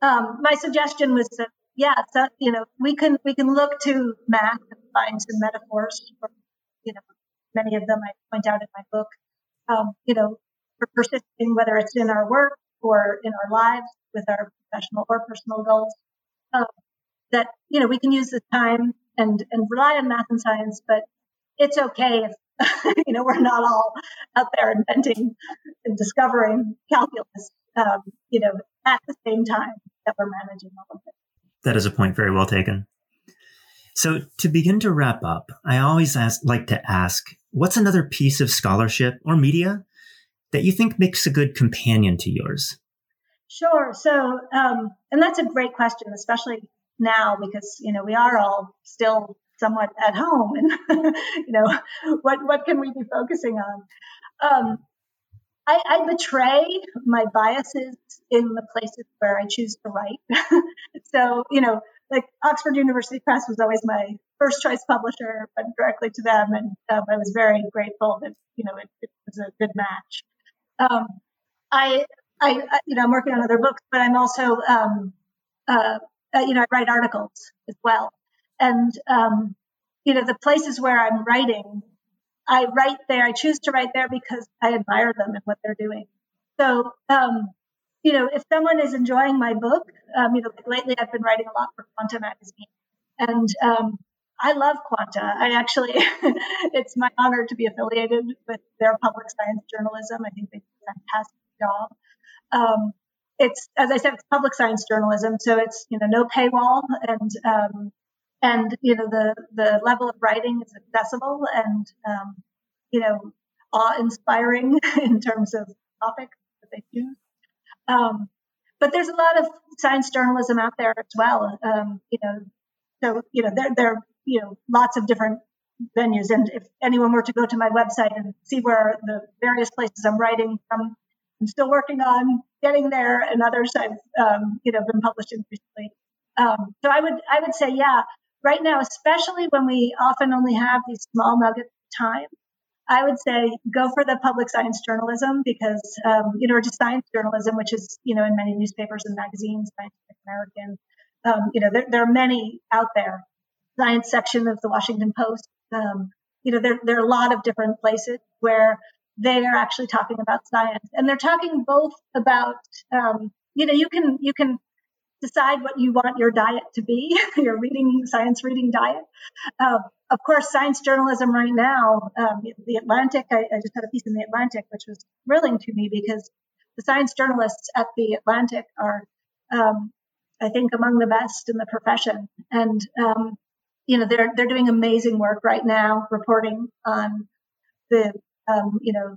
um, my suggestion was that yeah, so, you know, we can we can look to math and find some metaphors. For, you know, many of them I point out in my book. Um, you know, for persisting, whether it's in our work or in our lives with our professional or personal goals. Um, that you know we can use this time and and rely on math and science, but it's okay if you know we're not all out there inventing and discovering calculus. Um, you know, at the same time that we're managing all of it. That is a point very well taken. So, to begin to wrap up, I always ask, like to ask what's another piece of scholarship or media that you think makes a good companion to yours? Sure. So, um, and that's a great question, especially now because you know we are all still somewhat at home, and you know what what can we be focusing on? Um, I, I, betray my biases in the places where I choose to write. so, you know, like Oxford University Press was always my first choice publisher, went directly to them, and um, I was very grateful that you know it, it was a good match. Um, I, I, you know, I'm working on other books, but I'm also, um, uh, uh, you know, I write articles as well, and um, you know, the places where I'm writing I write there. I choose to write there because I admire them and what they're doing. So, um, you know, if someone is enjoying my book, um, you know, lately I've been writing a lot for Quanta magazine, and um, I love Quanta. I actually, it's my honor to be affiliated with their public science journalism. I think they do a fantastic job. Um, it's, as I said, it's public science journalism, so it's you know no paywall, and um, and you know the the level of writing is accessible and um, you know awe-inspiring in terms of topics that they choose. Um, but there's a lot of science journalism out there as well. Um, you know, so you know there are you know lots of different venues. And if anyone were to go to my website and see where the various places I'm writing from, I'm still working on getting there, and others I've um, you know been published in recently. Um, so I would I would say yeah. Right now, especially when we often only have these small nuggets of time, I would say go for the public science journalism because um, you know just science journalism, which is you know in many newspapers and magazines, Scientific American. Um, you know there, there are many out there. Science section of the Washington Post. Um, you know there there are a lot of different places where they are actually talking about science, and they're talking both about um, you know you can you can decide what you want your diet to be, your reading, science reading diet. Uh, of course, science journalism right now, um, the Atlantic, I, I, just had a piece in the Atlantic, which was thrilling to me because the science journalists at the Atlantic are, um, I think, among the best in the profession. And, um, you know, they're, they're doing amazing work right now reporting on the, um, you know,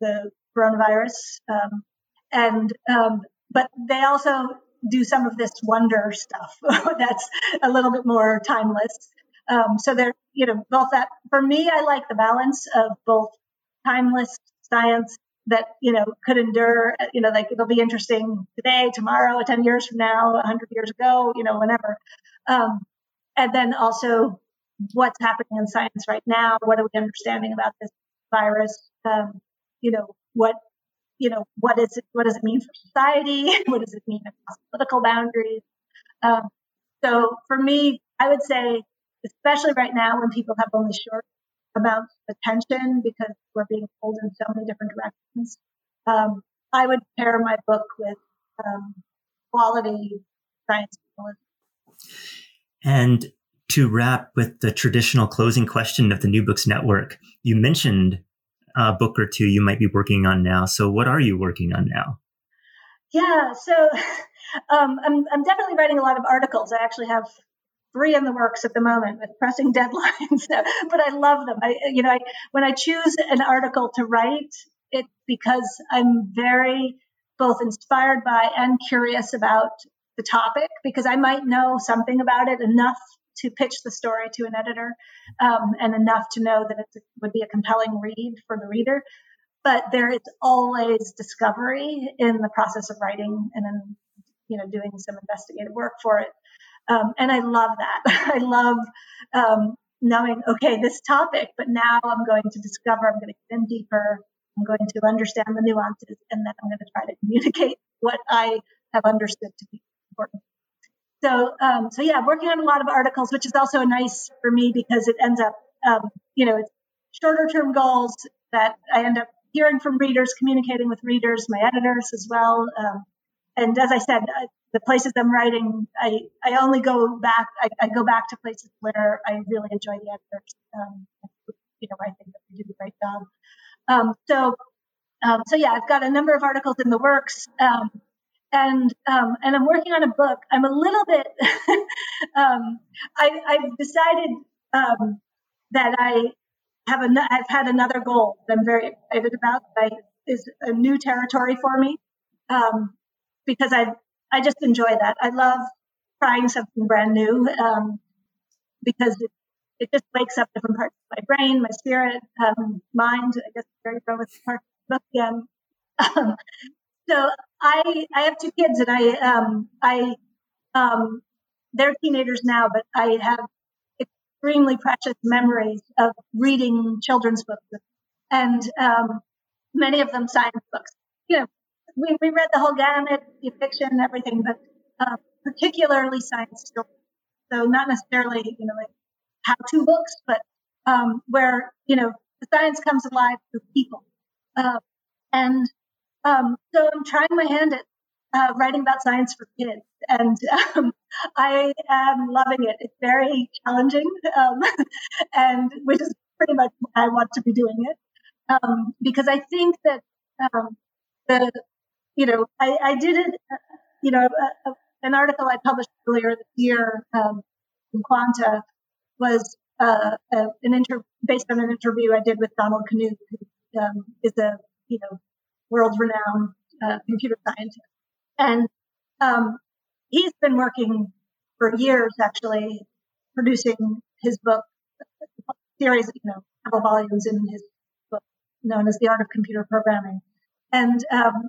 the coronavirus. Um, and, um, but they also do some of this wonder stuff that's a little bit more timeless. Um, so they're, you know, both that for me, I like the balance of both timeless science that, you know, could endure, you know, like it'll be interesting today, tomorrow, 10 years from now, 100 years ago, you know, whenever. Um, and then also what's happening in science right now. What are we understanding about this virus? Um, you know, what you know, what is it, what does it mean for society? what does it mean across political boundaries? Um, so for me, I would say, especially right now when people have only short amounts of attention because we're being pulled in so many different directions, um, I would pair my book with um, quality science journalism. And to wrap with the traditional closing question of the New Books Network, you mentioned a book or two you might be working on now. So, what are you working on now? Yeah, so um, I'm, I'm definitely writing a lot of articles. I actually have three in the works at the moment with pressing deadlines, but I love them. I, you know, I, when I choose an article to write, it's because I'm very both inspired by and curious about the topic because I might know something about it enough to pitch the story to an editor um, and enough to know that it would be a compelling read for the reader. But there is always discovery in the process of writing and then, you know, doing some investigative work for it. Um, and I love that. I love um, knowing, okay, this topic, but now I'm going to discover, I'm going to get in deeper, I'm going to understand the nuances, and then I'm going to try to communicate what I have understood to be important. So, um, so yeah, working on a lot of articles, which is also nice for me because it ends up, um, you know, it's shorter term goals that I end up hearing from readers, communicating with readers, my editors as well. Um, and as I said, uh, the places I'm writing, I, I only go back, I, I, go back to places where I really enjoy the editors. Um, you know, I think that they do a great job. Um, so, um, so yeah, I've got a number of articles in the works. Um, and um, and I'm working on a book. I'm a little bit. um, I, have decided um, that I have a. I've had another goal that I'm very excited about. That is a new territory for me um, because I I just enjoy that. I love trying something brand new um, because it, it just wakes up different parts of my brain, my spirit, um, mind. I guess very go with part of the book again. so I I have two kids and I um I um they're teenagers now, but I have extremely precious memories of reading children's books and um, many of them science books. You know, we, we read the whole gamut, the fiction everything, but uh, particularly science stories. So not necessarily, you know, like how-to books, but um, where, you know, the science comes alive through people. Uh, and um, so I'm trying my hand at uh, writing about science for kids, and um, I am loving it. It's very challenging, um, and which is pretty much why I want to be doing it, um, because I think that um, the, you know, I, I did it, uh, you know, a, a, an article I published earlier this year um, in Quanta was uh, a, an inter based on an interview I did with Donald Knuth, who is a you know world renowned uh, computer scientist. And um, he's been working for years, actually, producing his book, series, you know, several volumes in his book known as The Art of Computer Programming. And um,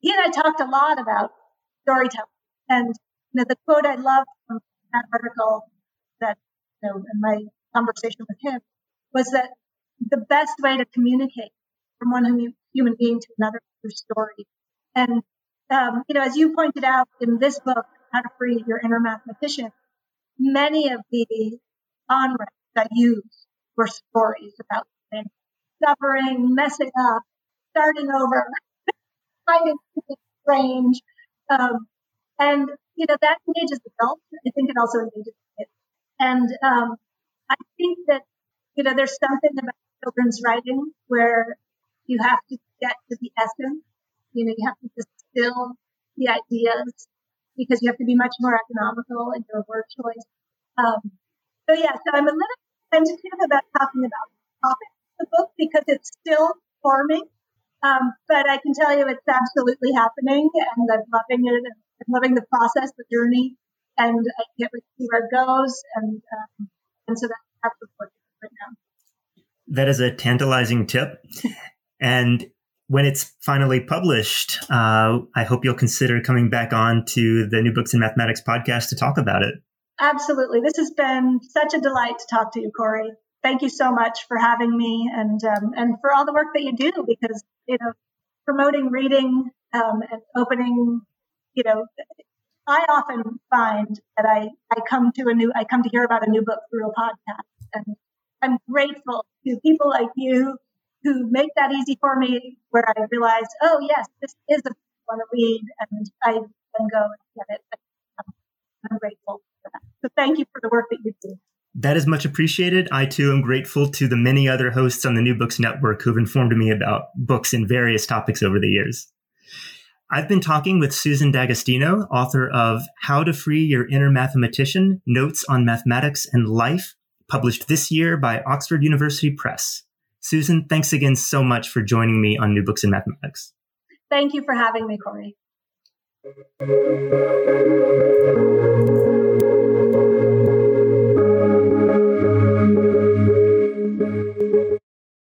he and I talked a lot about storytelling. And you know, the quote I love from that article that you know in my conversation with him was that the best way to communicate from one human being to another through story. And um, you know, as you pointed out in this book, How to Free Your Inner Mathematician, many of the on-ramps I used were stories about suffering, messing up, starting over, finding strange. Um, and, you know, that engages adults. I think it also engages kids. And um, I think that, you know, there's something about children's writing where you have to get to the essence. You know, you have to distill the ideas because you have to be much more economical in your word choice. Um, so yeah, so I'm a little tentative about talking about the topic the book because it's still forming. Um, but I can tell you it's absolutely happening and I'm loving it. I'm loving the process, the journey, and I can't wait to see where it goes. And, um, and so that's the book right now. That is a tantalizing tip. And when it's finally published, uh, I hope you'll consider coming back on to the New Books in Mathematics podcast to talk about it. Absolutely. This has been such a delight to talk to you, Corey. Thank you so much for having me and um, and for all the work that you do because you know promoting reading um, and opening you know I often find that I, I come to a new I come to hear about a new book through a podcast and I'm grateful to people like you who make that easy for me where I realize, oh yes, this is a I want to read and I can go and get it. I'm grateful for that. So thank you for the work that you do. That is much appreciated. I too am grateful to the many other hosts on the New Books Network who've informed me about books in various topics over the years. I've been talking with Susan D'Agostino, author of How to Free Your Inner Mathematician Notes on Mathematics and Life, published this year by Oxford University Press. Susan, thanks again so much for joining me on New Books in Mathematics. Thank you for having me, Corey.